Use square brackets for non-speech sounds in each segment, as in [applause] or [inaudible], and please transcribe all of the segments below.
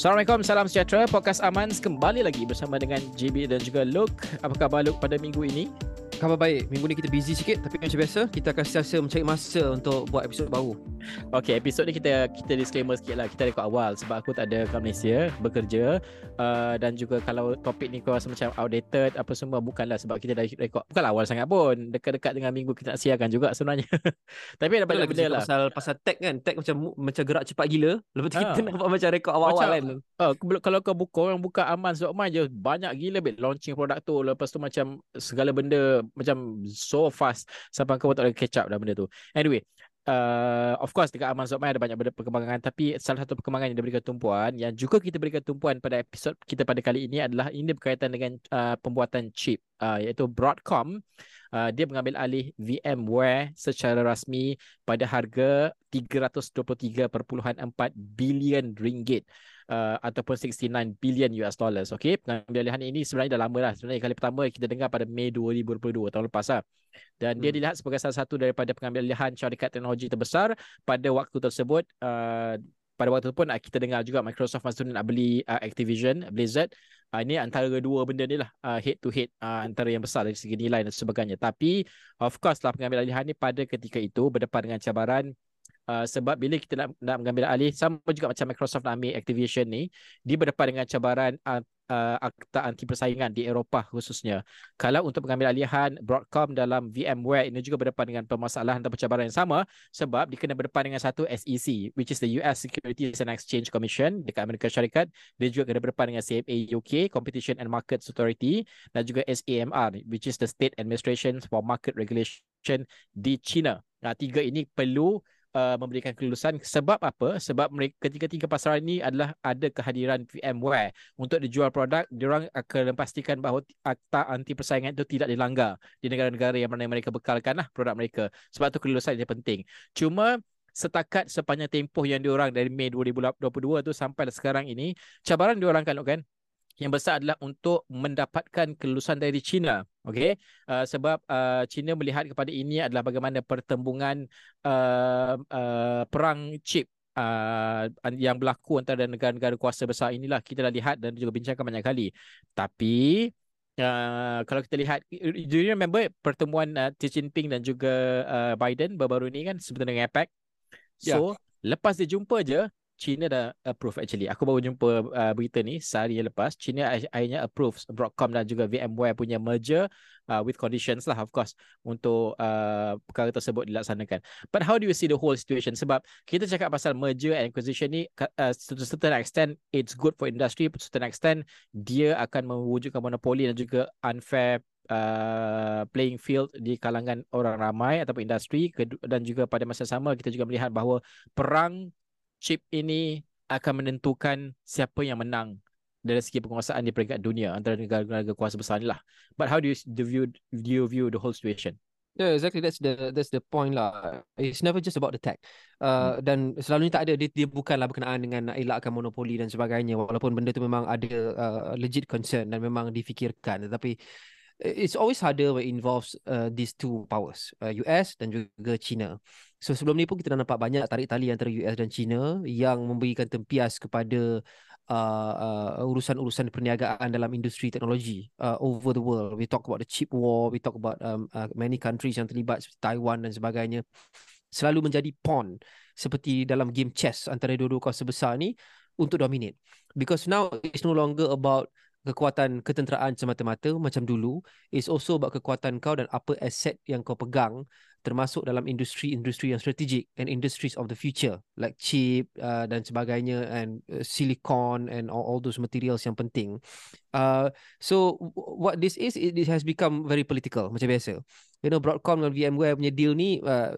Assalamualaikum, salam sejahtera. Podcast Amans kembali lagi bersama dengan JB dan juga Luke. Apa khabar Luke pada minggu ini? Khabar baik. Minggu ni kita busy sikit tapi macam biasa kita akan sentiasa mencari masa untuk buat episod baru. Okay, episod ni kita kita disclaimer sikit lah. Kita rekod awal sebab aku tak ada kat Malaysia bekerja uh, dan juga kalau topik ni kau rasa macam outdated apa semua bukanlah sebab kita dah rekod bukanlah awal sangat pun. Dekat-dekat dengan minggu kita nak siarkan juga sebenarnya. [laughs] tapi ada banyak benda lah. Pasal pasal tag kan, tag macam macam gerak cepat gila. Lepas tu ha. kita nak buat macam rekod awal-awal kan. Uh, kalau kau buka orang buka aman sebab main je banyak gila bet launching produk tu lepas tu macam segala benda macam so fast sampai kau tak boleh catch up dah benda tu. Anyway, uh, of course dekat Aman Zotmai ada banyak benda perkembangan tapi salah satu perkembangan yang diberikan tumpuan yang juga kita berikan tumpuan pada episod kita pada kali ini adalah ini berkaitan dengan uh, pembuatan chip uh, iaitu Broadcom uh, dia mengambil alih VMware secara rasmi pada harga 323.4 bilion ringgit uh, ataupun 69 billion US dollars. Okey, pengambilan ini sebenarnya dah lama lah. Sebenarnya kali pertama kita dengar pada Mei 2022 tahun lepas lah. Dan hmm. dia dilihat sebagai salah satu daripada pengambilan syarikat teknologi terbesar pada waktu tersebut. Uh, pada waktu itu pun kita dengar juga Microsoft masa nak beli uh, Activision, Blizzard. Uh, ini antara kedua benda ni lah uh, head to head uh, antara yang besar dari segi nilai dan sebagainya. Tapi of course lah pengambilan alihan ni pada ketika itu berdepan dengan cabaran Uh, sebab bila kita nak, nak mengambil alih sama juga macam Microsoft nak ambil Activision ni dia berdepan dengan cabaran uh, uh, akta anti persaingan di Eropah khususnya. Kalau untuk mengambil alihan Broadcom dalam VMware ini juga berdepan dengan permasalahan atau cabaran yang sama sebab dia kena berdepan dengan satu SEC which is the US Securities and Exchange Commission dekat Amerika Syarikat. Dia juga kena berdepan dengan CMA UK Competition and Markets Authority dan juga SAMR which is the State Administration for Market Regulation di China. Nah, tiga ini perlu uh, memberikan kelulusan. Sebab apa? Sebab mereka ketiga-tiga pasaran ini adalah ada kehadiran VMware. Untuk dijual produk diorang akan pastikan bahawa akta anti persaingan itu tidak dilanggar di negara-negara yang mana mereka bekalkan lah produk mereka. Sebab tu kelulusan ini penting. Cuma setakat sepanjang tempoh yang diorang dari Mei 2022 tu sampai sekarang ini cabaran diorang kan kan yang besar adalah untuk mendapatkan kelulusan dari China okey? Uh, sebab uh, China melihat kepada ini adalah bagaimana pertembungan uh, uh, perang chip uh, yang berlaku antara negara-negara kuasa besar inilah kita dah lihat dan juga bincangkan banyak kali. Tapi uh, kalau kita lihat do you remember pertemuan uh, Xi Jinping dan juga uh, Biden baru-baru ini kan sebenarnya dengan APEC? So yeah. lepas dia jumpa je China dah approve actually. Aku baru jumpa uh, berita ni sehari yang lepas. China akhirnya approve Broadcom dan juga VMware punya merger uh, with conditions lah of course untuk uh, perkara tersebut dilaksanakan. But how do you see the whole situation? Sebab kita cakap pasal merger and acquisition ni uh, to a certain extent it's good for industry, to a certain extent dia akan mewujudkan monopoli dan juga unfair Uh, playing field di kalangan orang ramai ataupun industri dan juga pada masa sama kita juga melihat bahawa perang chip ini akan menentukan siapa yang menang dari segi penguasaan di peringkat dunia antara negara-negara kuasa besar ni lah. But how do you do view do you view the whole situation? Yeah, exactly. That's the that's the point lah. It's never just about the tech. Uh, hmm. Dan selalunya tak ada dia, dia bukanlah berkenaan dengan nak elakkan monopoli dan sebagainya. Walaupun benda tu memang ada uh, legit concern dan memang difikirkan. Tetapi it's always harder when it involves uh, these two powers, uh, US dan juga China. So sebelum ni pun kita dah nampak banyak tarik tali antara US dan China yang memberikan tempias kepada uh, uh, urusan-urusan perniagaan dalam industri teknologi uh, over the world. We talk about the chip war, we talk about um, uh, many countries yang terlibat seperti Taiwan dan sebagainya. Selalu menjadi pawn seperti dalam game chess antara dua-dua kuasa besar ni untuk dominate. Because now it's no longer about kekuatan ketenteraan semata-mata macam dulu is also about kekuatan kau dan apa aset yang kau pegang termasuk dalam industri-industri yang strategik and industries of the future like chip uh, dan sebagainya and uh, silicon and all, all those materials yang penting. Uh, so what this is it, it has become very political macam biasa. You know Broadcom dan VMware punya deal ni uh,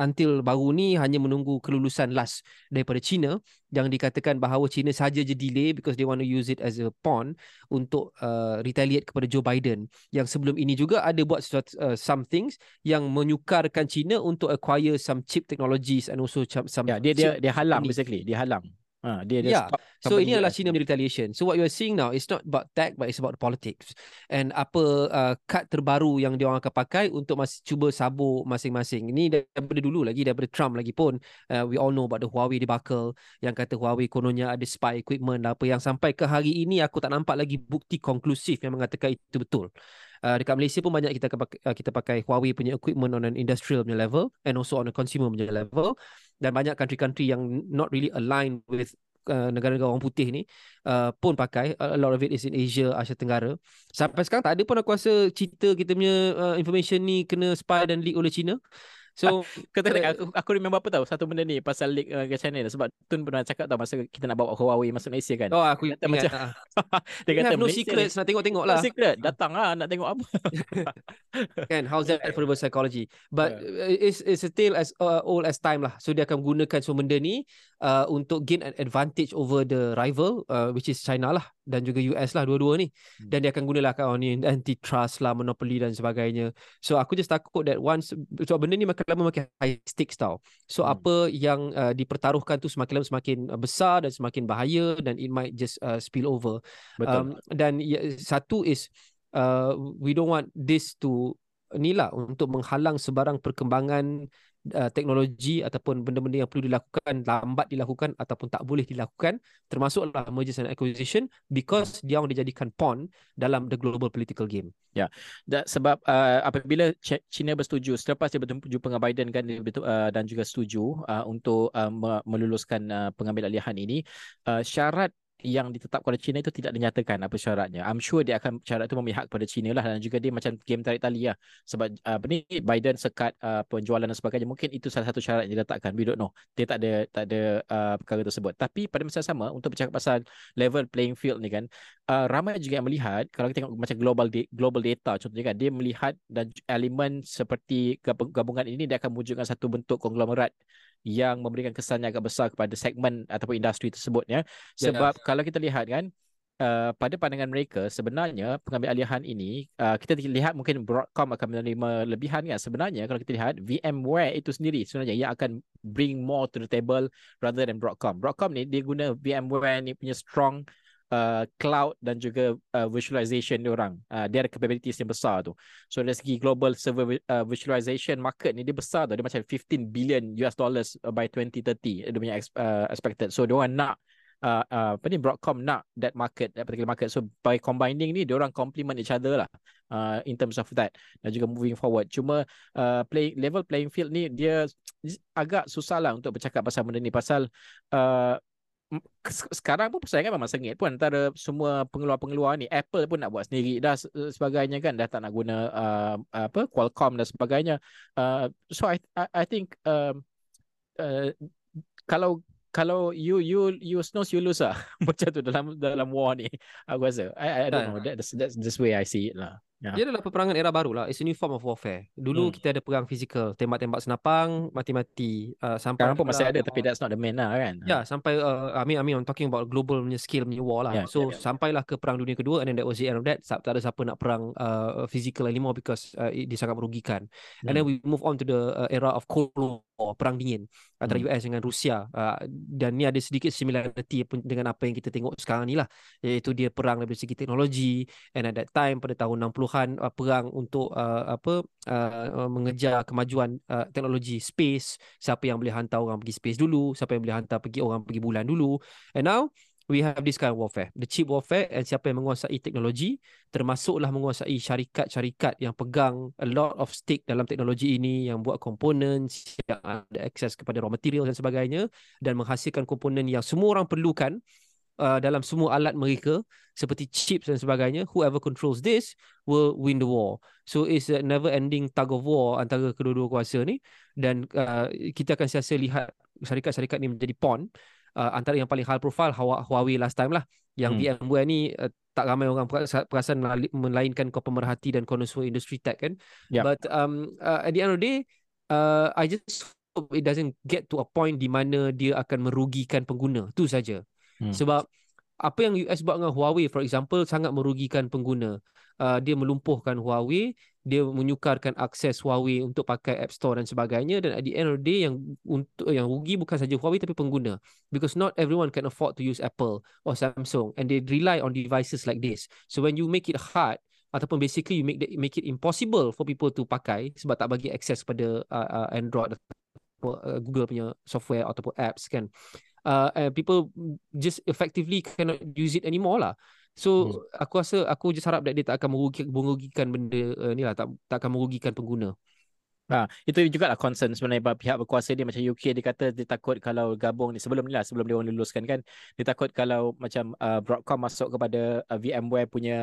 until baru ni hanya menunggu kelulusan last daripada China yang dikatakan bahawa China saja je delay because they want to use it as a pawn untuk uh, retaliate kepada Joe Biden. Yang sebelum ini juga ada buat sesuatu, uh, some things yang menyukarkan China untuk acquire some chip technologies and also some yeah, dia dia dia halang basically. Dia halang Ha, dia dia yeah. stop so ini adalah China punya retaliation. So what you are seeing now is not about tech but it's about the politics. And apa uh, kad terbaru yang dia orang akan pakai untuk masih cuba sabur masing-masing. Ini daripada dulu lagi daripada Trump lagi pun uh, we all know about the Huawei debacle yang kata Huawei kononnya ada spy equipment apa yang sampai ke hari ini aku tak nampak lagi bukti konklusif yang mengatakan itu betul. Uh, dekat Malaysia pun banyak kita pakai, uh, kita pakai Huawei punya equipment on an industrial punya level and also on a consumer punya level. Dan banyak country-country yang not really aligned with uh, negara-negara orang putih ni uh, pun pakai. A lot of it is in Asia Asia Tenggara. Sampai sekarang tak ada pun aku rasa cerita kita punya uh, information ni kena spy dan leak oleh China So kau tahu aku, aku remember apa tahu satu benda ni pasal leak uh, ke channel sebab Tun pernah cakap tau masa kita nak bawa Huawei masuk Malaysia kan. Oh aku kata ingat. Macam, [laughs] dia kata no secrets nak tengok-tengok lah. No secret datang lah nak tengok apa. [laughs] kan how's that for reverse psychology. But yeah. it's it's a tale as uh, old as time lah. So dia akan gunakan semua benda ni uh, untuk gain an advantage over the rival uh, which is China lah dan juga US lah dua-dua ni. Hmm. dan dia akan gunalah kan oh, ni [laughs] antitrust lah monopoly dan sebagainya. So aku just takut that once so benda ni makin lama makin high stakes tau. So hmm. apa yang uh, dipertaruhkan tu semakin lama semakin uh, besar dan semakin bahaya dan it might just uh, spill over. Betul. Um, dan ya, satu is uh, we don't want this to ni lah untuk menghalang sebarang perkembangan uh, teknologi ataupun benda-benda yang perlu dilakukan lambat dilakukan ataupun tak boleh dilakukan termasuklah mergers and acquisition because dia orang dijadikan pawn dalam the global political game. Ya. Yeah. sebab uh, apabila China bersetuju selepas dia berjumpa dengan Biden kan dia betul uh, dan juga setuju uh, untuk uh, meluluskan uh, pengambil alihan ini uh, syarat yang ditetapkan oleh China itu tidak dinyatakan apa syaratnya. I'm sure dia akan syarat itu memihak kepada China lah dan juga dia macam game tarik tali lah. Sebab uh, apa ni Biden sekat uh, penjualan dan sebagainya. Mungkin itu salah satu syarat yang diletakkan. We don't know. Dia tak ada tak ada uh, perkara tersebut. Tapi pada masa sama untuk bercakap pasal level playing field ni kan uh, ramai juga yang melihat kalau kita tengok macam global de- global data contohnya kan dia melihat dan elemen seperti gabungan ini dia akan mewujudkan satu bentuk konglomerat yang memberikan kesan yang agak besar kepada segmen ataupun industri tersebut ya. Sebab yeah. kalau kita lihat kan uh, pada pandangan mereka sebenarnya pengambil alihan ini uh, kita lihat mungkin Broadcom akan menerima lebihan kan. Sebenarnya kalau kita lihat VMware itu sendiri sebenarnya yang akan bring more to the table rather than Broadcom. Broadcom ni dia guna VMware ni punya strong uh, cloud dan juga uh, virtualization dia orang. Uh, dia ada capabilities yang besar tu. So dari segi global server uh, virtualization market ni dia besar tu. Dia macam 15 billion US dollars by 2030 dia punya uh, expected. So dia orang nak uh, uh, apa ni Broadcom nak that market that particular market. So by combining ni dia orang complement each other lah. Uh, in terms of that dan juga moving forward cuma uh, play level playing field ni dia agak susah lah untuk bercakap pasal benda ni pasal uh, sekarang pun persaingan memang sengit pun. Antara semua pengeluar-pengeluar ni Apple pun nak buat sendiri dah sebagainya kan. Dah tak nak guna uh, apa Qualcomm dan sebagainya. Uh, so I I, I think um, uh, kalau kalau you you you snooze you lose lah. [laughs] Macam tu dalam dalam war ni aku rasa. I I don't know. That's that's this way I see it lah Yeah. Dia adalah peperangan era baru lah. It's a new form of warfare. Dulu hmm. kita ada perang fizikal. Tembak-tembak senapang, mati-mati. Uh, sampai Sekarang pun masih ada tapi that's not the main lah kan. Ya, yeah, sampai, uh, I mean, I mean, I'm talking about global punya scale punya war lah. Yeah, so, yeah, yeah. sampailah ke perang dunia kedua and then that was the end of that. Tak ada siapa nak perang uh, physical anymore because uh, dia sangat merugikan. Hmm. And then hmm. we move on to the uh, era of Cold War, perang dingin antara hmm. US dengan Rusia. Uh, dan ni ada sedikit similarity dengan apa yang kita tengok sekarang ni lah. Iaitu dia perang dari segi teknologi and at that time pada tahun 60 Tuhan uh, perang untuk uh, apa uh, mengejar kemajuan uh, teknologi space. Siapa yang boleh hantar orang pergi space dulu siapa yang boleh hantar pergi orang pergi bulan dulu. And now we have this kind of warfare. The cheap warfare and siapa yang menguasai teknologi termasuklah menguasai syarikat-syarikat yang pegang a lot of stake dalam teknologi ini yang buat komponen yang ada akses kepada raw material dan sebagainya dan menghasilkan komponen yang semua orang perlukan uh, dalam semua alat mereka seperti chips dan sebagainya whoever controls this will win the war so it's a never ending tug of war antara kedua-dua kuasa ni dan uh, kita akan siasa lihat syarikat-syarikat ni menjadi pawn uh, antara yang paling high profile Huawei last time lah yang hmm. VMware ni uh, tak ramai orang perasan melainkan kau pemerhati dan connoisseur industry tech kan yeah. but um, uh, at the end of the day uh, I just hope it doesn't get to a point di mana dia akan merugikan pengguna. Tu saja. Hmm. Sebab apa yang US buat dengan Huawei for example sangat merugikan pengguna. Uh, dia melumpuhkan Huawei, dia menyukarkan akses Huawei untuk pakai App Store dan sebagainya dan at the end of the day yang untuk yang rugi bukan saja Huawei tapi pengguna because not everyone can afford to use Apple or Samsung and they rely on devices like this. So when you make it hard ataupun basically you make the, make it impossible for people to pakai sebab tak bagi akses pada uh, uh, Android atau uh, Google punya software ataupun apps kan. Uh, and people just effectively cannot use it anymore lah. So hmm. aku rasa aku just harap that dia tak akan merugikan, merugikan benda uh, ni lah tak tak akan merugikan pengguna. Ha, itu juga lah concern sebenarnya pihak berkuasa dia macam UK dia kata dia takut kalau gabung ni sebelum ni lah sebelum dia orang luluskan kan dia takut kalau macam uh, Broadcom masuk kepada uh, VMware punya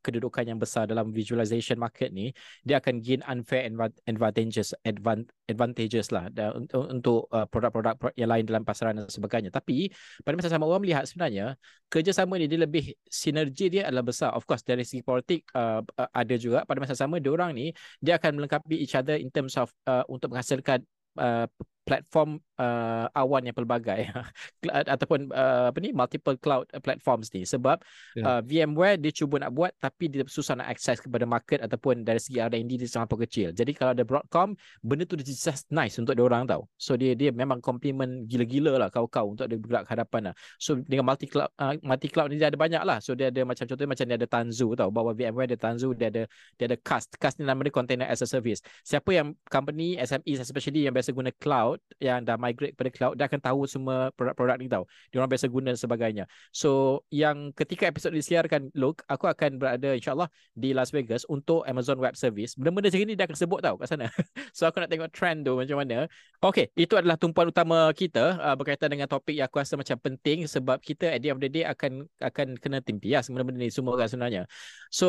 kedudukan yang besar dalam visualization market ni dia akan gain unfair advantages advan, advantages lah untuk, untuk uh, produk-produk yang lain dalam pasaran dan sebagainya. Tapi pada masa sama orang melihat sebenarnya kerjasama ni dia lebih sinergi dia adalah besar. Of course dari segi politik uh, uh, ada juga. Pada masa sama dia orang ni dia akan melengkapi each other in terms of uh, untuk menghasilkan uh, platform uh, awan yang pelbagai [laughs] ataupun uh, apa ni multiple cloud platforms ni sebab yeah. uh, VMware dia cuba nak buat tapi dia susah nak access kepada market ataupun dari segi R&D dia sangat kecil. Jadi kalau ada Broadcom benda tu dia just nice untuk dia orang tahu. So dia dia memang compliment gila-gila lah kau-kau untuk dia bergerak ke hadapan lah. So dengan multi cloud uh, multi cloud ni dia ada banyak lah. So dia ada macam contohnya macam dia ada Tanzu tahu bahawa VMware ada Tanzu dia ada dia ada Cast. Cast ni nama dia container as a service. Siapa yang company SME especially yang biasa guna cloud yang dah migrate kepada cloud dia akan tahu semua produk-produk ni tahu. Dia orang biasa guna dan sebagainya. So yang ketika episod disiarkan look aku akan berada insyaallah di Las Vegas untuk Amazon Web Service. Benda-benda macam ni dia akan sebut tahu kat sana. [laughs] so aku nak tengok trend tu macam mana. Okay, itu adalah tumpuan utama kita uh, berkaitan dengan topik yang aku rasa macam penting sebab kita at the end of the day akan akan kena timpias benda-benda ni semua orang sebenarnya. So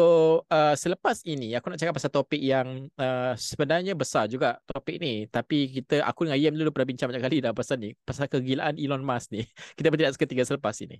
uh, selepas ini aku nak cakap pasal topik yang uh, sebenarnya besar juga topik ni tapi kita aku dengan Yem dulu pernah bincang banyak kali dah pasal ni pasal kegilaan Elon Musk ni. [laughs] Kita bertindak seketika selepas ini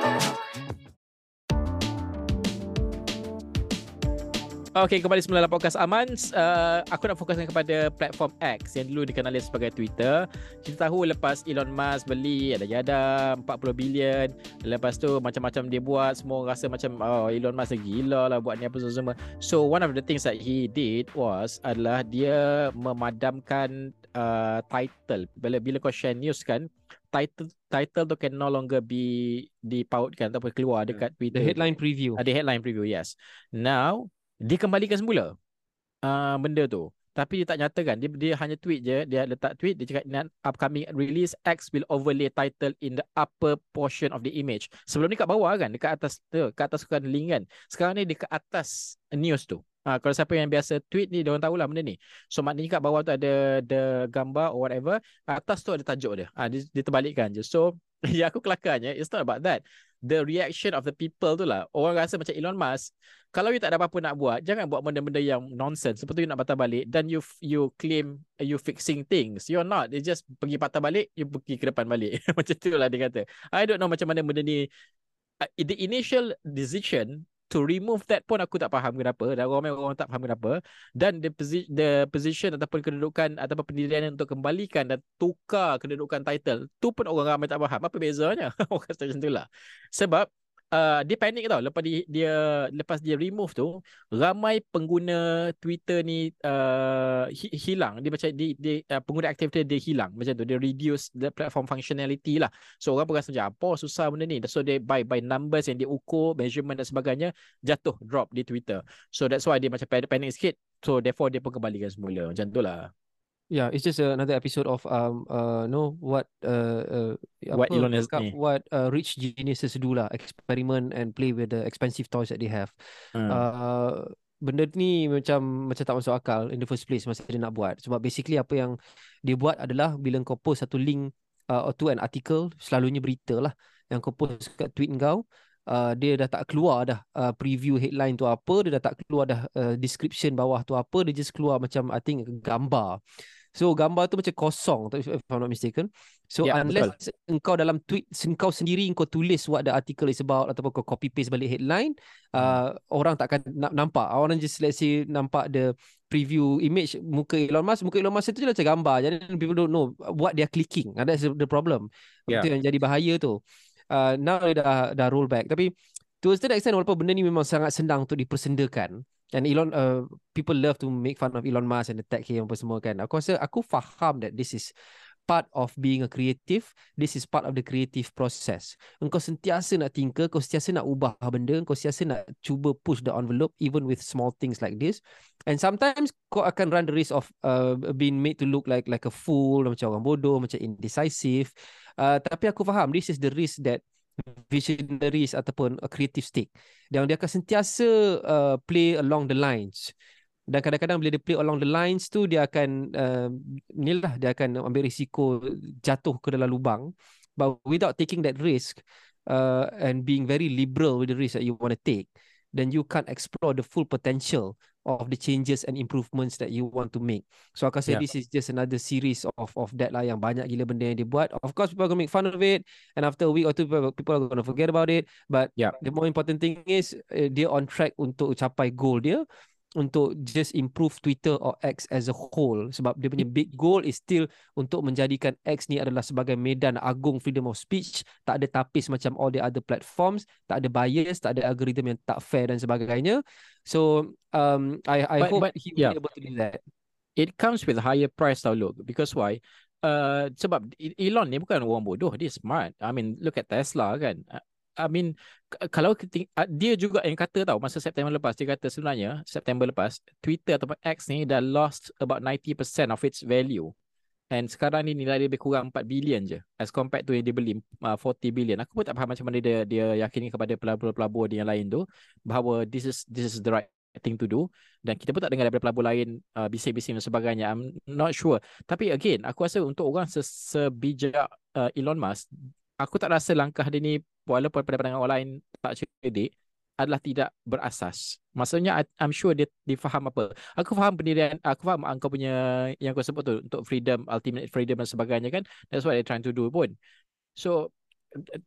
Okay, kembali semula dalam podcast Aman. Uh, aku nak fokuskan kepada platform X yang dulu dikenali sebagai Twitter. Kita tahu lepas Elon Musk beli ada jada 40 bilion. Lepas tu macam-macam dia buat. Semua rasa macam oh Elon Musk gila lah buat ni apa semua. So one of the things that he did was adalah dia memadamkan uh, title. Bila bila kau share news kan, title title tu can no longer be dipautkan ataupun keluar dekat Twitter. The headline preview. Uh, the headline preview, yes. Now dikembalikan semula. Uh, benda tu. Tapi dia tak nyatakan. Dia dia hanya tweet je. Dia letak tweet. Dia cakap upcoming release X will overlay title in the upper portion of the image. Sebelum ni kat bawah kan? Dekat atas tu. Kat atas kan link kan? Sekarang ni dekat atas news tu. Ha, kalau siapa yang biasa tweet ni, dia orang tahulah benda ni. So maknanya kat bawah tu ada the gambar or whatever. Atas tu ada tajuk dia. Ha, dia, dia terbalikkan je. So [laughs] yang aku kelakarnya, it's not about that the reaction of the people tu lah. Orang rasa macam Elon Musk, kalau you tak ada apa-apa nak buat, jangan buat benda-benda yang nonsense. Seperti you nak patah balik dan you you claim you fixing things. You're not. You just pergi patah balik, you pergi ke depan balik. [laughs] macam tu lah dia kata. I don't know macam mana benda ni. Uh, the initial decision to remove that pun aku tak faham kenapa. Dan orang orang tak faham kenapa. Dan the position the position ataupun kedudukan ataupun pendirian untuk kembalikan dan tukar kedudukan title tu pun orang ramai tak faham. Apa bezanya? [laughs] Orang kata macam itulah sebab uh, dia panik tau. Lepas dia, dia lepas dia remove tu ramai pengguna Twitter ni uh, hilang. Dia macam dia, dia uh, pengguna aktiviti dia hilang. Macam tu dia reduce the platform functionality lah. So orang pun rasa macam apa susah benda ni? So dia by by numbers yang dia ukur measurement dan sebagainya jatuh drop di Twitter. So that's why dia macam panik sikit. So therefore dia pun kembalikan semula. Macam tu lah Yeah, it's just another episode of um uh no what uh, uh what apa, Elon has what uh, rich geniuses do lah experiment and play with the expensive toys that they have. Hmm. Uh benda ni macam macam tak masuk akal in the first place masa dia nak buat sebab basically apa yang dia buat adalah bila kau post satu link uh, to an article selalunya berita lah yang kau post kat tweet kau uh, dia dah tak keluar dah uh, preview headline tu apa dia dah tak keluar dah uh, description bawah tu apa dia just keluar macam I think gambar So gambar tu macam kosong if I'm not mistaken. So Ya, unless engkau dalam tweet engkau sendiri engkau tulis what the article is about ataupun kau copy paste balik headline, uh, orang takkan nak nampak. Orang just let's say nampak the preview image muka Elon Musk, muka Elon Musk itu je macam gambar. Jadi people don't know what they are clicking. And that's the problem. Yeah. Itu yang jadi bahaya tu. Uh, now dia dah dah roll back. Tapi to a certain extent walaupun benda ni memang sangat senang untuk dipersendakan and Elon uh, people love to make fun of Elon Musk and attack him apa semua kan. Aku rasa aku faham that this is part of being a creative. This is part of the creative process. Engkau sentiasa nak tinker kau sentiasa nak ubah benda kau sentiasa nak cuba push the envelope even with small things like this. And sometimes kau akan run the risk of uh, being made to look like like a fool macam orang bodoh macam indecisive. Uh, tapi aku faham this is the risk that visionaries ataupun a creative stick yang dia akan sentiasa uh, play along the lines. Dan kadang-kadang bila dia play along the lines tu dia akan uh, inilah dia akan ambil risiko jatuh ke dalam lubang. But without taking that risk uh, and being very liberal with the risk that you want to take then you can't explore the full potential of the changes and improvements that you want to make. So aku rasa Yeah. this is just another series of of that lah yang banyak gila benda yang dia buat. Of course people are going to make fun of it and after a week or two people, people are going to forget about it. But Yeah. the more important thing is uh, dia on track untuk capai goal dia untuk just improve Twitter or X as a whole. Sebab dia punya big goal is still untuk menjadikan X ni adalah sebagai medan agung freedom of speech. Tak ada tapis macam all the other platforms tak ada bias tak ada algorithm yang tak fair dan sebagainya. So um I I But- hope but, he yeah. able to do that. It comes with higher price tau look. Because why? Uh, sebab E- Elon ni bukan orang bodoh. Dia smart. I mean look at Tesla kan I mean kalau uh, dia juga yang kata tau masa September lepas dia kata sebenarnya September lepas Twitter ataupun X ni dah lost about 90% of its value. And sekarang ni nilai dia lebih kurang 4 billion je as compared to yang dia beli uh, 40 billion aku pun tak faham macam mana dia dia yakini kepada pelabur-pelabur yang lain tu bahawa this is this is the right thing to do. Dan kita pun tak dengar daripada pelabur lain uh, bising-bising dan sebagainya. I'm not sure. Tapi again aku rasa untuk orang se- sebijak uh, Elon Musk aku tak rasa langkah dia ni walaupun pada pandangan orang lain tak cerdik adalah tidak berasas. Maksudnya I- I'm sure dia dia faham apa. Aku faham pendirian aku faham kau punya yang kau sebut tu untuk freedom, ultimate freedom dan sebagainya kan. That's what they're trying to do pun. So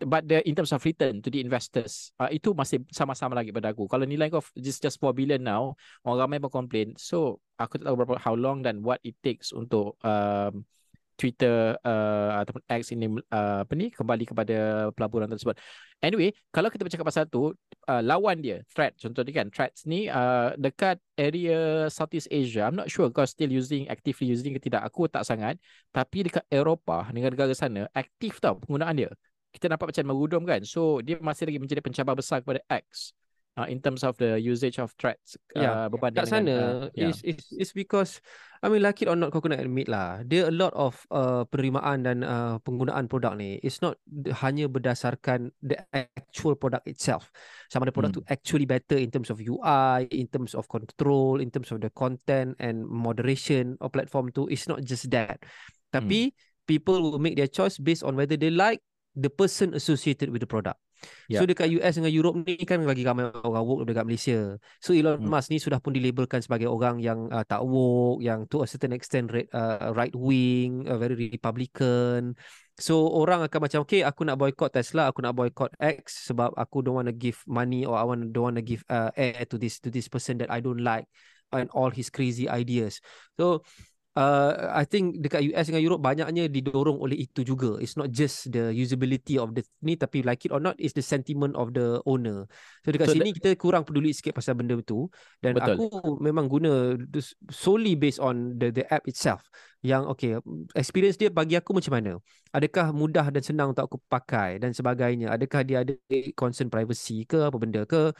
but the in terms of return to the investors uh, itu masih sama-sama lagi pada aku. Kalau nilai kau just just 4 billion now, orang ramai pun complain. So aku tak tahu berapa how long dan what it takes untuk um, Twitter uh, ataupun X ini uh, apa ni kembali kepada pelaburan tersebut. Anyway, kalau kita bercakap pasal tu, uh, lawan dia, threat contohnya kan, threats ni uh, dekat area Southeast Asia, I'm not sure kau still using, actively using ke tidak, aku tak sangat. Tapi dekat Eropah, negara-negara sana, aktif tau penggunaan dia. Kita nampak macam merudum kan. So, dia masih lagi menjadi pencabar besar kepada X. Uh, in terms of the usage of threats uh, Ya, berbanding kat sana dengan uh, yeah. is is is because I mean like it or not kau kena admit lah dia a lot of uh, penerimaan dan uh, penggunaan produk ni it's not hanya berdasarkan the actual product itself. Sama ada produk Hmm. tu actually better in terms of UI in terms of control in terms of the content and moderation of platform tu it's not just that. Tapi people will make their choice based on whether they like the person associated with the product So Yeah. dekat US dengan Europe ni kan lagi ramai orang woke dekat Malaysia. So Elon Hmm. Musk ni sudah pun dilabelkan sebagai orang yang uh, tak woke, yang to a certain extent right, uh, right wing, uh, very republican. So orang akan macam okay aku nak boycott Tesla, aku nak boycott X sebab aku don't want to give money or I want don't want to give uh, air to this to this person that I don't like and all his crazy ideas. So uh, I think dekat US dengan Europe banyaknya didorong oleh itu juga. It's not just the usability of the ni tapi like it or not is the sentiment of the owner. So dekat So sini kita kurang peduli sikit pasal benda tu dan Betul. aku memang guna solely based on the the app itself. Yang okay experience dia bagi aku macam mana? Adakah mudah dan senang untuk aku pakai dan sebagainya? Adakah dia ada concern privacy ke apa benda ke?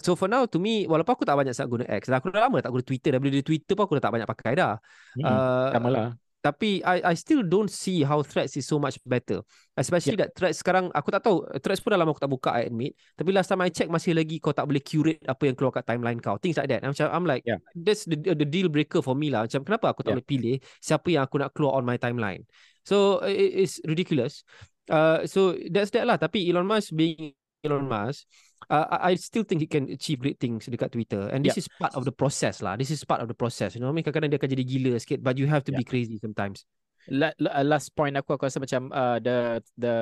So for now to me walaupun aku tak banyak sangat guna X, aku dah lama tak guna Twitter dah bila dia Twitter pun aku dah tak banyak pakai dah. Hmm. Uh, sama lah. tapi I I still don't see how Threads is so much better. Especially that Threads sekarang aku tak tahu Threads pun dah lama aku tak buka I admit. Tapi last time I check masih lagi kau tak boleh curate apa yang keluar kat timeline kau. Things like that. Macam I'm like Yeah. that's the the deal breaker for me lah. Macam kenapa aku tak Yeah. boleh pilih siapa yang aku nak keluar on my timeline. So it, it's ridiculous. Uh, so that's that lah. Tapi Elon Musk being Elon Musk, uh, I I still think he can achieve great things dekat Twitter. And this Yeah. is part of the process lah. This is part of the process. You know, I mean, kadang-kadang dia akan jadi gila sikit, but you have to Yeah. be crazy sometimes. La, last point aku aku rasa macam uh, the the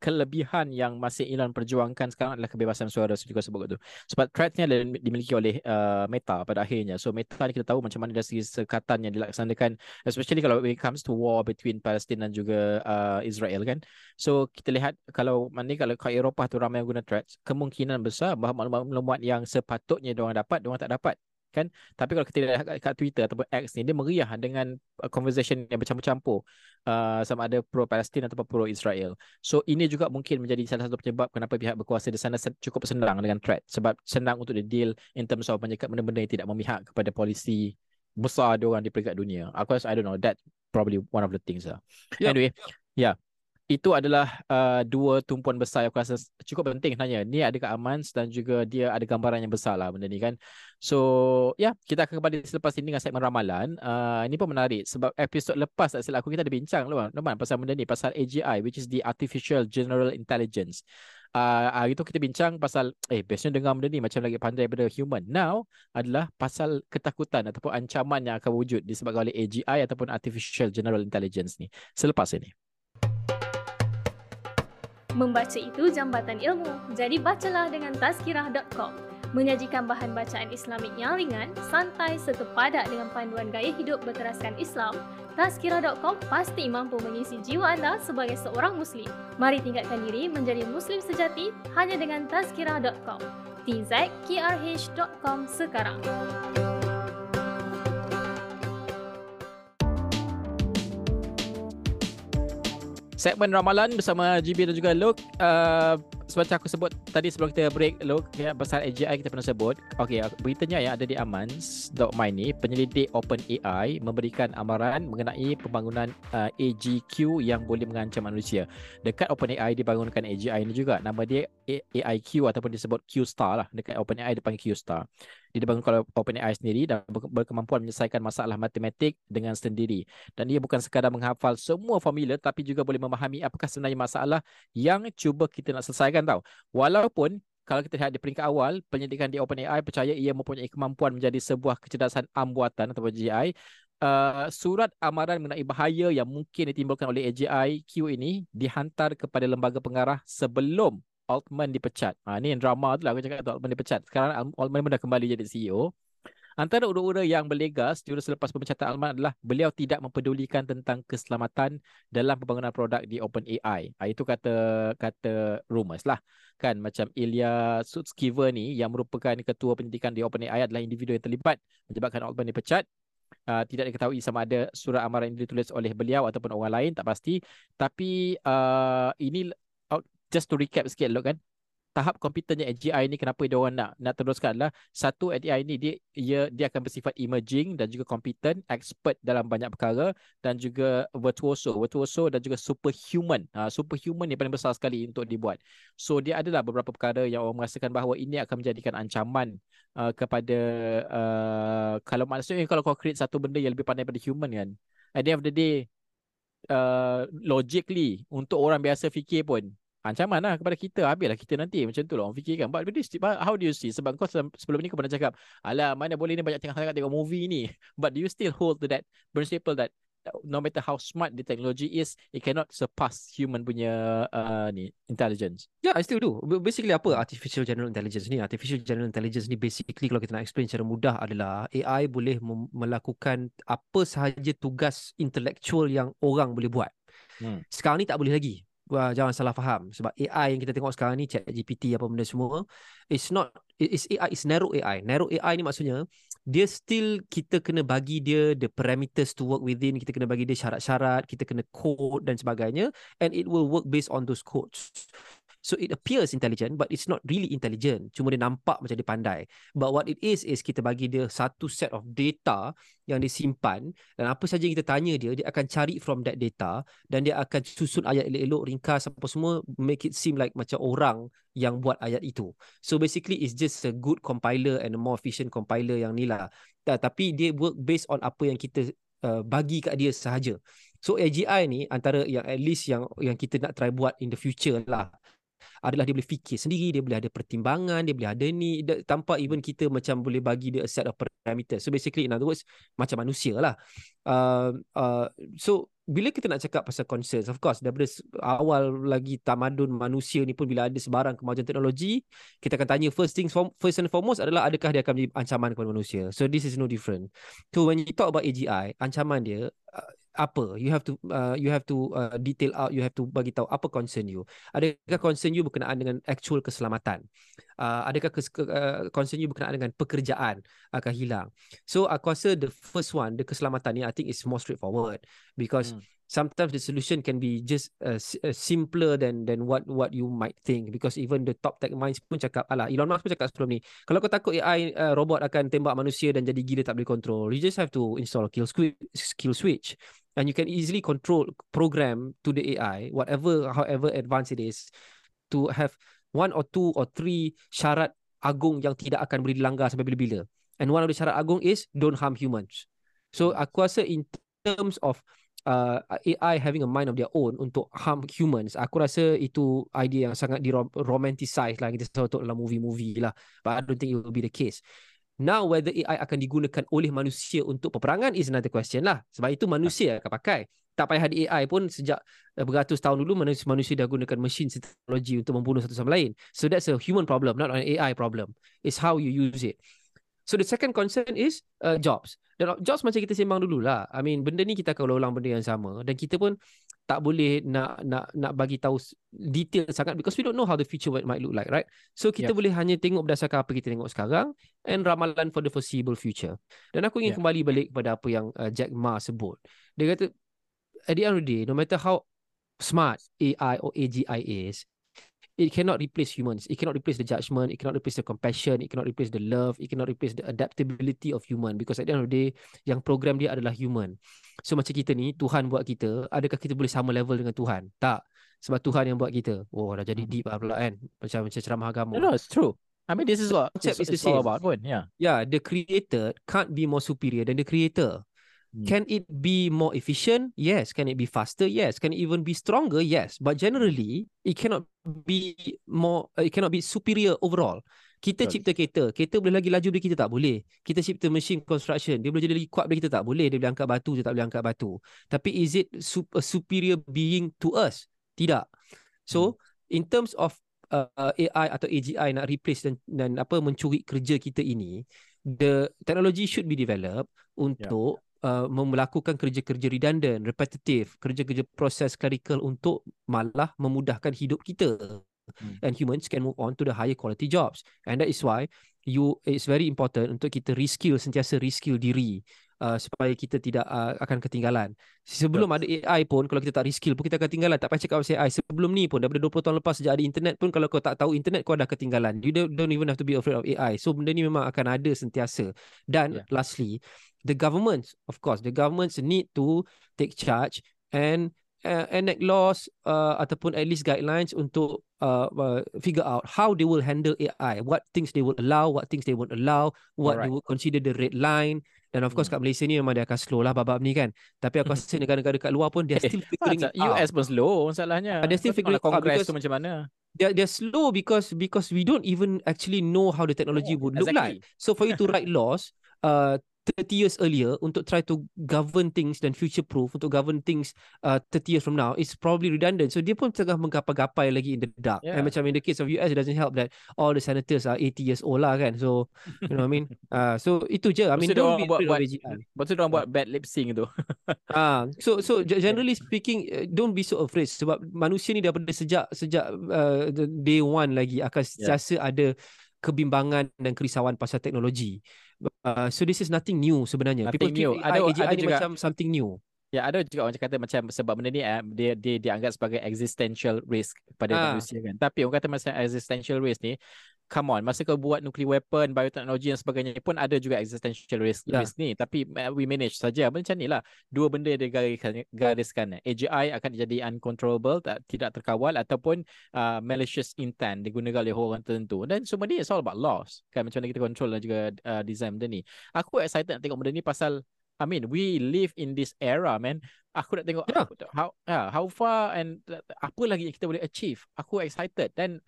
kelebihan yang masih Elon perjuangkan sekarang adalah kebebasan suara seperti kau sebut tu. Sebab threat ni adalah dimiliki oleh uh, Meta pada akhirnya. So Meta ni kita tahu macam mana dari segi sekatan yang dilaksanakan especially kalau when it comes to war between Palestine dan juga uh, Israel kan. So kita lihat kalau mana kalau kat Eropah tu ramai yang guna threats, kemungkinan besar bahawa maklumat-maklumat yang sepatutnya diorang dapat, diorang tak dapat kan tapi kalau kita lihat kat, Twitter ataupun X ni dia meriah dengan uh, conversation yang bercampur-campur uh, sama ada pro Palestin ataupun pro Israel. So ini juga mungkin menjadi salah satu penyebab kenapa pihak berkuasa di sana cukup senang dengan threat sebab senang untuk dia deal in terms of menyekat benda-benda yang tidak memihak kepada polisi besar dia orang di peringkat dunia. Aku rasa I don't know that probably one of the things lah. Yup, Anyway, ya. Itu adalah uh, dua tumpuan besar yang aku rasa cukup penting sebenarnya. Ni ada kat Amans dan juga dia ada gambaran yang besar lah benda ni kan. So, ya, kita akan kembali selepas ini dengan segmen ramalan. Uh, ini pun menarik sebab episod lepas tak silap aku kita ada bincang lah Norman pasal benda ni, pasal AGI which is the Artificial General Intelligence. Uh, hari tu kita bincang pasal eh biasanya dengar benda ni macam lagi pandai daripada human. Now adalah pasal ketakutan ataupun ancaman yang akan wujud disebabkan oleh AGI ataupun Artificial General Intelligence ni. Selepas ini. Membaca itu jambatan ilmu, jadi bacalah dengan tazkirah.com. Menyajikan bahan bacaan Islamik yang ringan, santai serta padat dengan panduan gaya hidup berteraskan Islam, Tazkirah.com pasti mampu mengisi jiwa anda sebagai seorang Muslim. Mari tingkatkan diri menjadi Muslim sejati hanya dengan Tazkirah.com. tzkrh.com sekarang. Segmen ramalan bersama GB dan juga Luke. Uh, seperti aku sebut tadi sebelum kita break Luke ya, pasal AGI kita pernah sebut. Okey, beritanya yang ada di amans.my ni, penyelidik OpenAI memberikan amaran mengenai pembangunan uh, AGQ yang boleh mengancam manusia. Dekat OpenAI dibangunkan AGI ni juga. Nama dia AIQ ataupun disebut Q-Star lah. Dekat OpenAI dipanggil Q-Star. Dia dibangunkan oleh OpenAI sendiri dan ber- berkemampuan menyelesaikan masalah matematik dengan sendiri. Dan dia bukan sekadar menghafal semua formula tapi juga boleh memahami apakah sebenarnya masalah yang cuba kita nak selesaikan tau. Walaupun kalau kita lihat di peringkat awal, penyelidikan di OpenAI percaya ia mempunyai kemampuan menjadi sebuah kecerdasan am buatan atau GI. Uh, surat amaran mengenai bahaya yang mungkin ditimbulkan oleh AGI Q ini dihantar kepada lembaga pengarah sebelum Altman dipecat. Ha, ni yang drama tu lah aku cakap tu Altman dipecat. Sekarang Al- Altman pun dah kembali jadi CEO. Antara ura-ura yang berlegas jurus selepas pemecatan Altman adalah beliau tidak mempedulikan tentang keselamatan dalam pembangunan produk di OpenAI. Ha, itu kata kata rumors lah. Kan macam Ilya Sutskever ni yang merupakan ketua penyidikan di OpenAI adalah individu yang terlibat menyebabkan Altman dipecat. Uh, tidak diketahui sama ada surat amaran ini ditulis oleh beliau ataupun orang lain tak pasti tapi uh, ini uh, just to recap sikit lo kan tahap komputernya AGI ni kenapa dia orang nak nak teruskan adalah satu AGI ni dia dia dia akan bersifat emerging dan juga competent, expert dalam banyak perkara dan juga virtuoso, virtuoso dan juga superhuman. Ha, superhuman ni paling besar sekali untuk dibuat. So dia adalah beberapa perkara yang orang merasakan bahawa ini akan menjadikan ancaman uh, kepada uh, kalau maksudnya kalau kau create satu benda yang lebih pandai daripada human kan. At the end of the day uh, logically untuk orang biasa fikir pun ancaman lah kepada kita habislah kita nanti macam tu lah orang fikirkan but this, how do you see sebab kau se- sebelum ni kau pernah cakap alah mana boleh ni banyak tengah sangat tengok movie ni [laughs] but do you still hold to that principle that no matter how smart the technology is it cannot surpass human punya uh, ni intelligence Yeah, I still do. Basically apa artificial general intelligence ni? Artificial general intelligence ni basically kalau kita nak explain secara mudah adalah AI boleh mem- melakukan apa sahaja tugas intellectual yang orang boleh buat. Hmm. Sekarang ni tak boleh lagi. Wah, jangan salah faham sebab AI yang kita tengok sekarang ni chat GPT apa benda semua it's not it's AI it's narrow AI. Narrow AI ni maksudnya dia still kita kena bagi dia the parameters to work within, kita kena bagi dia syarat-syarat, kita kena code dan sebagainya and it will work based on those codes. So it appears intelligent but it's not really intelligent. Cuma dia nampak macam dia pandai. But what it is is kita bagi dia satu set of data yang disimpan dan apa saja kita tanya dia dia akan cari from that data dan dia akan susun ayat elok-elok ringkas apa semua make it seem like macam orang yang buat ayat itu. So basically it's just a good compiler and a more efficient compiler yang ni lah. Ta- Tapi dia work based on apa yang kita uh, bagi kat dia sahaja. So AGI ni antara yang at least yang yang kita nak try buat in the future lah adalah dia boleh fikir sendiri, dia boleh ada pertimbangan, dia boleh ada ni tanpa even kita macam boleh bagi dia a set of parameter. So basically in other words macam manusia lah. Uh, uh, so bila kita nak cakap pasal concerns, of course daripada awal lagi tamadun manusia ni pun bila ada sebarang kemajuan teknologi, kita akan tanya first things first and foremost adalah adakah dia akan menjadi ancaman kepada manusia. So this is no different. So when you talk about AGI, ancaman dia uh, apa? You have to uh, you have to uh, detail out you have to bagi tahu apa concern you. Adakah concern you berkenaan dengan actual keselamatan uh, adakah kes, uh, concern you berkenaan dengan pekerjaan akan hilang so aku rasa the first one the keselamatan ni i think is more straightforward because hmm. sometimes the solution can be just uh, uh, simpler than than what what you might think because even the top tech minds pun cakap alah Elon Musk pun cakap sebelum ni kalau kau takut AI uh, robot akan tembak manusia dan jadi gila tak boleh control you just have to install kill switch kill switch and you can easily control program to the AI whatever however advanced it is to have one or two or three syarat agung yang tidak akan boleh dilanggar sampai bila-bila and one of the syarat agung is don't harm humans so hmm. aku rasa in terms of uh, AI having a mind of their own untuk harm humans aku rasa itu idea yang sangat di romanticize lah kita selalu dalam movie-movie lah but I don't think it will be the case Now whether AI akan digunakan oleh manusia untuk peperangan is another question lah. Sebab itu manusia akan pakai. Tak payah ada AI pun sejak eh, beratus tahun dulu manusia, manusia dah gunakan mesin teknologi untuk membunuh satu sama lain. So that's a human problem, not an AI problem. It's how you use it. So the second concern is uh, jobs. Dan jobs macam kita sembang dulu lah. I mean benda ni kita akan ulang benda yang sama. Dan kita pun tak boleh nak nak nak bagi tahu detail sangat because we don't know how the future might look like right so kita yeah. boleh hanya tengok berdasarkan apa kita tengok sekarang and ramalan for the foreseeable future dan aku ingin yeah. kembali balik kepada apa yang uh, Jack Ma sebut dia kata at the end of the day no matter how smart AI or AGI is it cannot replace humans. It cannot replace the judgment. It cannot replace the compassion. It cannot replace the love. It cannot replace the adaptability of human. Because at the end of the day, yang program dia adalah human. So macam kita ni, Tuhan buat kita, adakah kita boleh sama level dengan Tuhan? Tak. Sebab Tuhan yang buat kita. Oh, dah jadi deep lah pula kan. Macam macam ceramah agama. No, no, it's true. I mean, this is what it's, it's, it's all about pun. Yeah. Yeah, the creator can't be more superior than the creator. Hmm. Can it be more efficient? Yes. Can it be faster? Yes. Can it even be stronger? Yes. But generally, it cannot be more. Uh, it cannot be superior overall. Kita cipta kereta, kereta boleh lagi laju dari kita tak boleh. Kita cipta machine construction, dia boleh jadi lagi kuat dari kita tak boleh. Dia boleh angkat batu, dia tak boleh angkat batu. Tapi is it a superior being to us? Tidak. So, hmm. in terms of uh, AI atau AGI nak replace dan, dan apa mencuri kerja kita ini, the technology should be developed untuk uh, melakukan kerja-kerja redundant, repetitif, kerja-kerja proses clerical untuk malah memudahkan hidup kita. Hmm. And humans can move on to the higher quality jobs. And that is why you it's very important untuk kita reskill sentiasa reskill diri uh, supaya kita tidak uh, akan ketinggalan. Sebelum yeah. ada AI pun kalau kita tak reskill pun kita akan ketinggalan. Tak payah cakap pasal AI. Sebelum ni pun daripada 20 tahun lepas sejak ada internet pun kalau kau tak tahu internet kau dah ketinggalan. You don't, don't even have to be afraid of AI. So benda ni memang akan ada sentiasa. Dan yeah. lastly, the governments, of course, the governments need to take charge and uh, enact laws uh, ataupun at least guidelines untuk uh, uh, figure out how they will handle AI, what things they will allow, what things they won't allow, what Alright. they will consider the red line. Dan of course hmm. kat Malaysia ni memang dia akan slow lah bab-bab ni kan. Tapi aku rasa [laughs] negara-negara kat luar pun dia still [laughs] figuring it out. US pun slow masalahnya. Dia still figuring out because tu macam mana. They're, they're slow because because we don't even actually know how the technology oh, would look exactly. like. So for you to [laughs] write laws, uh, 30 years earlier untuk try to govern things dan future proof untuk govern things uh, 30 years from now it's probably redundant. So dia pun tengah menggapai-gapai lagi in the dark. Yeah. and macam in the case of US it doesn't help that all the senators are 80 years old lah kan. So you know what I mean? [laughs] Uh, so itu je. I mean don't be buat, buat, betul orang buat bad lip sync tu. [laughs] Ah uh, so so [laughs] generally speaking uh, don't be so afraid sebab manusia ni daripada sejak sejak uh, day one lagi akan yeah. rasa ada kebimbangan dan kerisauan pasal teknologi. Uh, so this is nothing new sebenarnya. Nothing People new. Ada, AGI ada juga, macam something new. Ya, ada juga orang kata macam sebab benda ni eh, dia dia dianggap sebagai existential risk pada ha. manusia kan. Tapi orang kata macam existential risk ni come on masa kau buat nuclear weapon bioteknologi dan sebagainya pun ada juga existential risk, yeah. risk ni tapi uh, we manage saja macam ni lah dua benda dia gariskan, gariskan AGI akan jadi uncontrollable tak, tidak terkawal ataupun uh, malicious intent digunakan oleh orang tertentu dan semua ni it's all about laws kan macam mana kita control dan juga uh, design benda ni aku excited nak tengok benda ni pasal I mean, we live in this era, man. Aku nak tengok Yeah. how yeah, how far and uh, apa lagi yang kita boleh achieve. Aku excited dan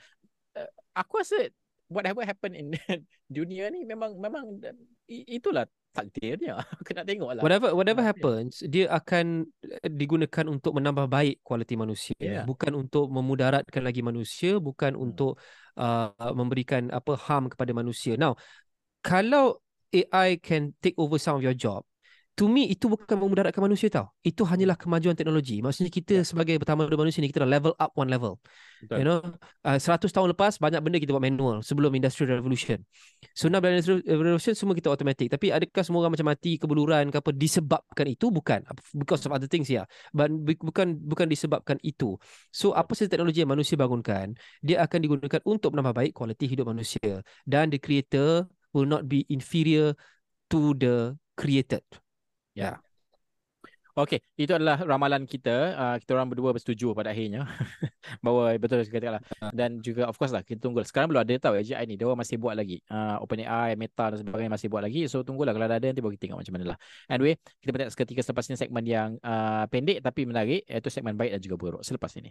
uh, aku rasa whatever happen in [laughs] dunia ni memang memang itulah takdirnya. [laughs] Aku nak tengok lah. Whatever whatever happens, dia akan eh, digunakan untuk menambah baik kualiti manusia, Yeah. bukan untuk memudaratkan lagi manusia, bukan Hmm. untuk uh, memberikan apa harm kepada manusia. Now, kalau AI can take over some of your job, to me itu bukan memudaratkan manusia tau. Itu hanyalah kemajuan teknologi. Maksudnya kita Yeah. sebagai pertama manusia ni kita dah level up one level. Betul. You know, uh, 100 tahun lepas banyak benda kita buat manual sebelum industrial revolution. So now bila industrial revolution semua kita automatic. Tapi adakah semua orang macam mati kebeluran ke apa disebabkan itu? Bukan. Because of other things ya. Yeah. But bu- bukan bukan disebabkan itu. So apa saja teknologi yang manusia bangunkan, dia akan digunakan untuk menambah baik kualiti hidup manusia. Dan the creator will not be inferior to the created. Okey, itu adalah ramalan kita. Uh, kita orang berdua bersetuju pada akhirnya [laughs] bahawa betul katakan lah. Dan juga of course lah kita tunggu. Sekarang belum ada tahu AGI ni. Dia orang masih buat lagi. Uh, OpenAI, Meta dan sebagainya masih buat lagi. So tunggulah kalau ada nanti baru kita tengok macam mana lah. Anyway, kita bertanya seketika selepas ini segmen yang uh, pendek tapi menarik iaitu segmen baik dan juga buruk selepas ini.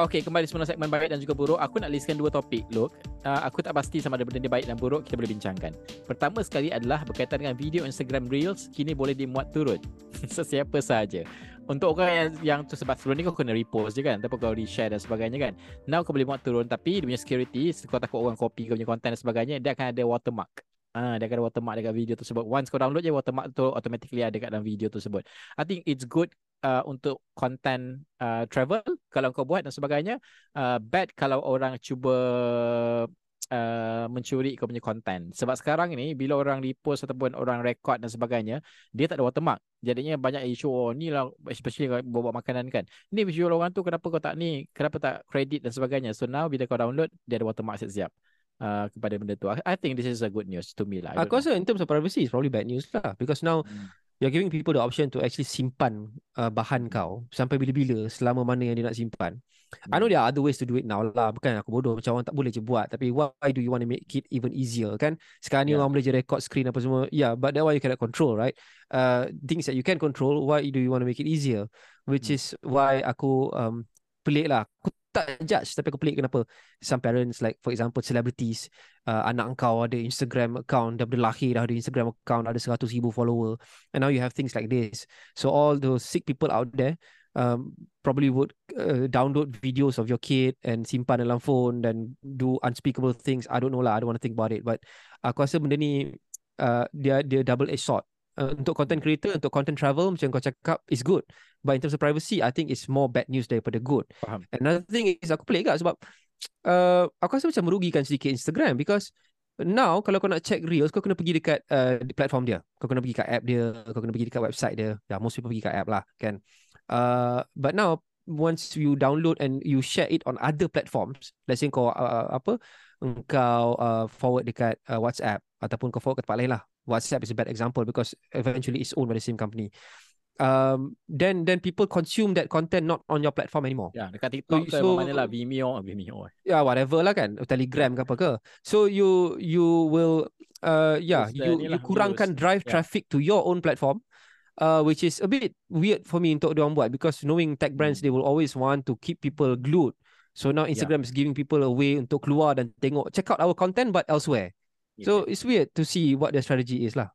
Okey, kembali semula segmen baik dan juga buruk. Aku nak listkan dua topik, Look. Uh, aku tak pasti sama ada benda ni baik dan buruk, kita boleh bincangkan. Pertama sekali adalah berkaitan dengan video Instagram Reels kini boleh dimuat turun. [laughs] Sesiapa sahaja. Untuk orang yang, yang tu sebab sebelum ni kau kena repost je kan, ataupun kau di-share dan sebagainya kan. Now kau boleh muat turun tapi dia punya security, kau takut orang copy kau punya content dan sebagainya, dia akan ada watermark. Ah, dia akan ada watermark dekat video tersebut. Once kau download je watermark tu automatically ada kat dalam video tersebut. I think it's good uh, untuk content uh, travel kalau kau buat dan sebagainya. Uh, bad kalau orang cuba uh, mencuri kau punya content. Sebab sekarang ni bila orang repost ataupun orang record dan sebagainya, dia tak ada watermark. Jadinya banyak isu oh ni lah especially kalau bawa makanan kan. Ni visual orang tu kenapa kau tak ni? Kenapa tak credit dan sebagainya. So now bila kau download dia ada watermark siap-siap. Uh, kepada benda tu. I, I think this is a good news to me lah. I Aku rasa in terms of privacy, it's probably bad news lah. Because now Hmm. you're giving people the option to actually simpan uh, bahan kau sampai bila-bila selama mana yang dia nak simpan. I know there are other ways to do it now lah. Bukan aku bodoh macam orang tak boleh je buat. Tapi why do you want to make it even easier kan? Sekarang ni Yeah. orang boleh je record screen apa semua. Yeah, but that one you cannot control, right? Uh, things that you can control, why do you want to make it easier? Which Hmm. is why aku um, pelik lah. Aku tak judge tapi aku pelik kenapa. Some parents like for example celebrities uh, anak kau ada Instagram account daripada lahir dah ada Instagram account ada 100 ribu follower. And now you have things like this. So all those sick people out there um, probably would uh, download videos of your kid and simpan dalam phone dan do unspeakable things. I don't know lah I don't want to think about it. But aku rasa benda ni uh, dia dia double edged sword uh, untuk content creator untuk content travel macam kau cakap is good but in terms of privacy I think it's more bad news daripada good Faham. Another thing is aku pelik kat sebab uh, aku rasa macam merugikan sedikit Instagram because now kalau kau nak check reels kau kena pergi dekat uh, platform dia. Kau kena pergi kat app dia, kau kena pergi dekat website dia. Ya, yeah, most people pergi kat app lah kan. Uh, but now once you download and you share it on other platforms, let's say kau uh, apa engkau uh, forward dekat uh, WhatsApp ataupun kau forward ke tempat lain lah. WhatsApp is a bad example because eventually it's owned by the same company. Um, then then people consume that content not on your platform anymore. Ya, dekat TikTok ke So- mana lah Vimeo, Vimeo. ya whatever lah kan Telegram ke apa ke so you you will uh yeah Use the you you lah, kurangkan use, drive yeah. traffic to your own platform uh which is a bit weird for me untuk diorang buat because knowing tech brands Hmm. they will always want to keep people glued so now Instagram is giving people a way untuk keluar dan tengok check out our content but elsewhere so it's weird to see what their strategy is lah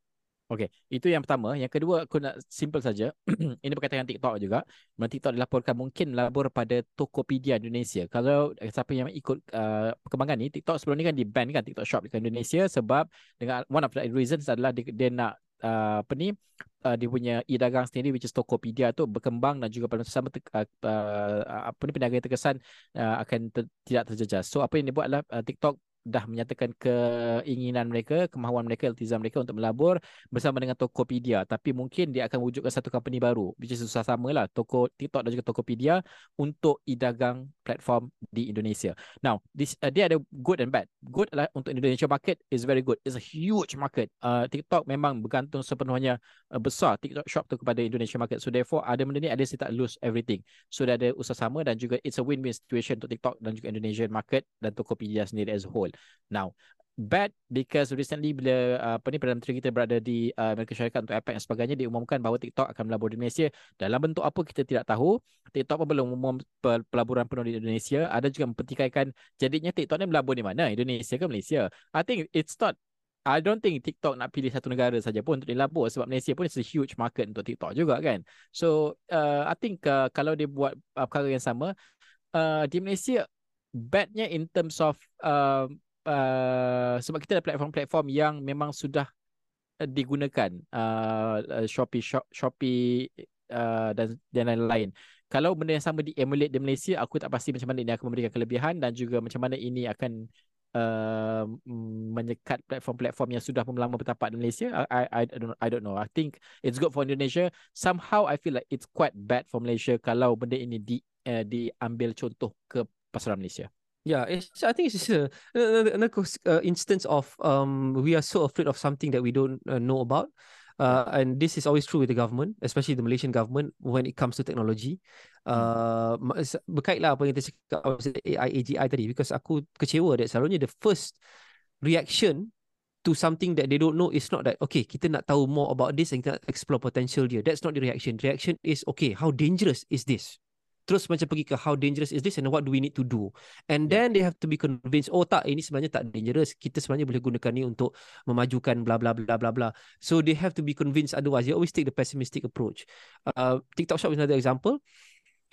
Okey, itu yang pertama. Yang kedua, aku nak simple saja. [clears throat] Ini berkaitan dengan TikTok juga. Mana TikTok dilaporkan mungkin labor pada Tokopedia Indonesia. Kalau eh, siapa yang ikut uh, perkembangan ni, TikTok sebelum ni kan di ban kan TikTok Shop di Indonesia sebab dengan one of the reasons adalah dia, dia nak uh, apa ni uh, dia punya e-dagang sendiri which is Tokopedia tu berkembang dan juga pada masa sama uh, uh, apa ni peniaga terkesan uh, akan ter, tidak terjejas. So apa yang dia buat adalah uh, TikTok dah menyatakan keinginan mereka, kemahuan mereka, iltizam mereka untuk melabur bersama dengan Tokopedia. Tapi mungkin dia akan wujudkan satu company baru, which is susah sama lah, Toko, TikTok dan juga Tokopedia untuk idagang platform di Indonesia. Now, this uh, dia ada good and bad. Good adalah untuk Indonesia market is very good. It's a huge market. Uh, TikTok memang bergantung sepenuhnya uh, besar TikTok shop tu kepada Indonesia market. So therefore ada benda ni ada si tak lose everything. So dia ada usaha sama dan juga it's a win-win situation untuk TikTok dan juga Indonesian market dan Tokopedia sendiri as a whole. Now, bad because recently bila uh, apa ni Perdana Menteri kita berada di uh, Amerika Syarikat untuk APEC dan sebagainya diumumkan bahawa TikTok akan melabur di Malaysia. Dalam bentuk apa kita tidak tahu TikTok pun belum umum pelaburan penuh di Indonesia. Ada juga mempertikaikan jadinya TikTok ni melabur di mana? Indonesia ke Malaysia? I think it's not I don't think TikTok nak pilih satu negara saja pun untuk dilabur sebab Malaysia pun is a huge market untuk TikTok juga kan? So uh, I think uh, kalau dia buat uh, perkara yang sama uh, di Malaysia badnya in terms of uh, uh, sebab kita ada platform-platform yang memang sudah uh, digunakan uh, Shopee Shop, Shopee uh, dan dan lain-lain. Kalau benda yang sama di emulate di Malaysia, aku tak pasti macam mana ini akan memberikan kelebihan dan juga macam mana ini akan uh, menyekat platform-platform yang sudah lama bertapak di Malaysia. I, I I don't I don't know. I think it's good for Indonesia. Somehow I feel like it's quite bad for Malaysia kalau benda ini di uh, diambil contoh ke pasaran Malaysia. Yeah, it's, I think it's just a, another uh, instance of um, we are so afraid of something that we don't uh, know about. Uh, and this is always true with the government, especially the Malaysian government when it comes to technology. Uh, berkaitlah apa yang kita cakap AI, AGI tadi because aku kecewa that selalunya the first reaction to something that they don't know is not that okay kita nak tahu more about this and kita nak explore potential dia. That's not the reaction. Reaction is okay how dangerous is this? Terus macam pergi ke how dangerous is this and what do we need to do. And then they have to be convinced oh tak ini sebenarnya tak dangerous. Kita sebenarnya boleh gunakan ni untuk memajukan bla bla bla bla bla. So they have to be convinced otherwise. They always take the pessimistic approach. Uh, TikTok Shop is another example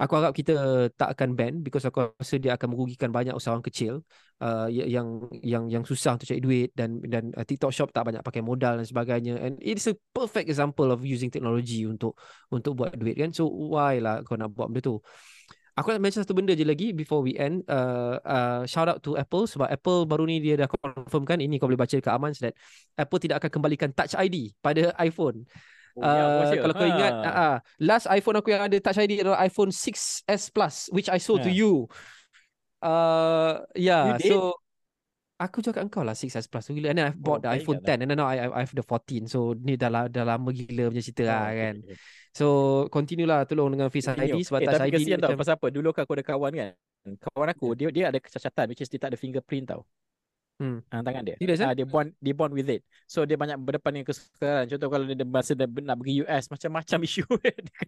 Aku harap kita tak akan ban because aku rasa dia akan merugikan banyak usahawan kecil uh, yang yang yang susah untuk cari duit dan dan uh, TikTok Shop tak banyak pakai modal dan sebagainya and it is a perfect example of using technology untuk untuk buat duit kan so why lah kau nak buat benda tu Aku nak mention satu benda je lagi before we end. Uh, uh, shout out to Apple sebab Apple baru ni dia dah confirmkan ini kau boleh baca dekat Aman that Apple tidak akan kembalikan Touch ID pada iPhone. Oh, uh, ya, kalau ha. kau ingat uh, uh, last iPhone aku yang ada Touch ID adalah iPhone 6s Plus which I sold yeah. to you. Uh, yeah, you so aku cakap engkau lah 6s Plus gila and then I've bought oh, the iPhone 10 lah. and then now I, I have the 14 so ni dah, dah lama gila punya cerita oh, lah kan. Okay. So continue lah tolong dengan Face ID sebab eh, Touch ID. Kesian tau pasal apa dulu kan aku ada kawan kan. Kawan aku dia dia ada kecacatan which is dia tak ada fingerprint tau. Hmm. Ha, tangan dia. Serius, ha, dia bond dia bond with it. So dia banyak berdepan dengan kesukaran. Contoh kalau dia masa dia nak pergi US macam-macam [laughs] isu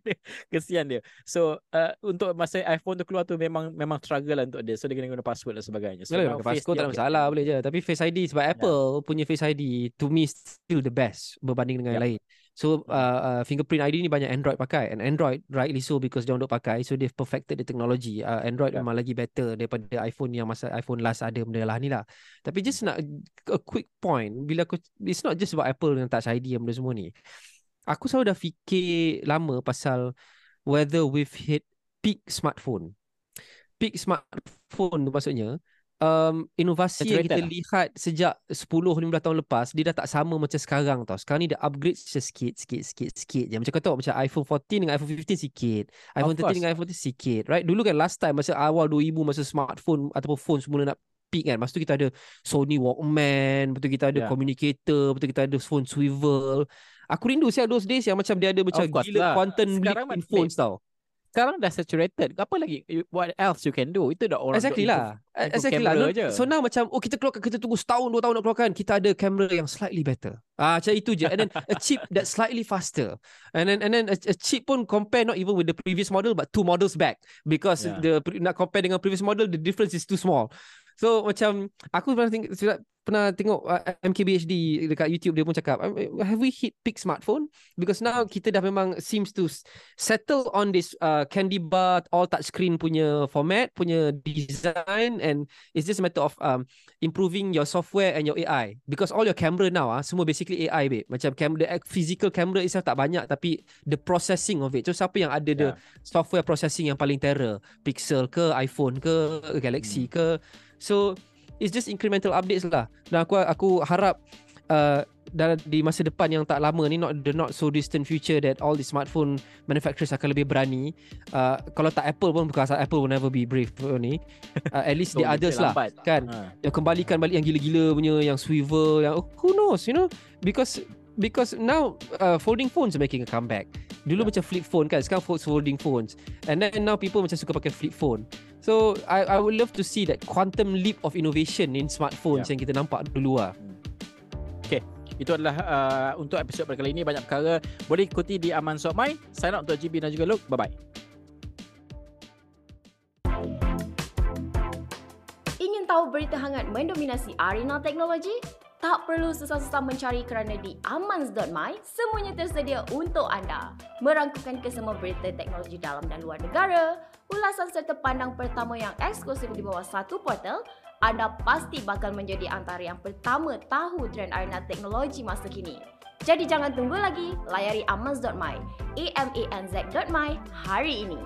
dia kesian dia. So uh, untuk masa iPhone tu keluar tu memang memang struggle lah untuk dia. So dia kena guna password dan sebagainya. So yeah, password tak ada masalah boleh je. Tapi Face ID sebab ya. Apple yeah. punya Face ID to me still the best berbanding dengan yeah. yang lain. So uh, uh, fingerprint ID ni banyak Android pakai and Android rightly so because dia untuk pakai so they've perfected the technology. Uh, Android yeah. memang lagi better daripada iPhone yang masa iPhone last ada benda lah ni lah. Tapi just nak a quick point bila aku it's not just about Apple dengan Touch ID yang benda semua ni. Aku selalu dah fikir lama pasal whether we've hit peak smartphone. Peak smartphone tu maksudnya um, inovasi yang kita lah. lihat sejak 10-15 tahun lepas dia dah tak sama macam sekarang tau. Sekarang ni dia upgrade sikit sikit sikit sikit je. Macam kau tahu macam iPhone 14 dengan iPhone 15 sikit. iPhone 13 dengan iPhone 14 sikit. Right? Dulu kan last time masa awal 2000 masa smartphone ataupun phone semula nak peak kan. Masa tu kita ada Sony Walkman, betul kita ada yeah. communicator, betul kita ada phone swivel. Aku rindu siapa those days yang macam dia ada macam gila lah. quantum leap in phones tau sekarang dah saturated. Apa lagi? What else you can do? Itu dah orang exactly lah. Exactly lah. So now macam oh kita keluarkan kita tunggu setahun dua tahun nak keluarkan kita ada kamera yang slightly better. Ah macam itu je. And then a [laughs] chip that slightly faster. And then and then a, a chip pun compare not even with the previous model but two models back because yeah. the nak compare dengan previous model the difference is too small. So macam aku pernah tengok pernah tengok uh, MKBHD dekat YouTube dia pun cakap have we hit peak smartphone? Because now kita dah memang seems to settle on this uh, candy bar all touch screen punya format punya design and it's just a matter of um, improving your software and your AI because all your camera now ah semua basically AI babe. Macam camera the physical camera itself tak banyak tapi the processing of it. So siapa yang ada yeah. the software processing yang paling terror? Pixel ke iPhone ke galaxy hmm. ke? So it's just incremental updates lah. Dan aku aku harap uh, dalam di masa depan yang tak lama ni not the not so distant future that all the smartphone manufacturers akan lebih berani uh, kalau tak Apple pun because Apple will never be brave ni uh, at least So, [laughs] the others lah lambat. kan Ha. yang kembalikan balik yang gila-gila punya yang swivel yang who knows you know because because now uh, folding phones are making a comeback dulu Yeah. macam flip phone kan sekarang folding phones and then now people macam suka pakai flip phone so I I would love to see that quantum leap of innovation in smartphones Yeah. yang kita nampak dulu lah Itu adalah uh, untuk episod pada kali ini banyak perkara boleh ikuti di Aman Sokmai. Sign up untuk GB dan juga Luke. Bye bye. Ingin tahu berita hangat mendominasi arena teknologi? Tak perlu susah-susah mencari kerana di amans.my semuanya tersedia untuk anda. Merangkukan kesemua berita teknologi dalam dan luar negara, ulasan serta pandang pertama yang eksklusif di bawah satu portal, anda pasti bakal menjadi antara yang pertama tahu trend arena teknologi masa kini. Jadi jangan tunggu lagi, layari amans.my, a m a n z.my hari ini.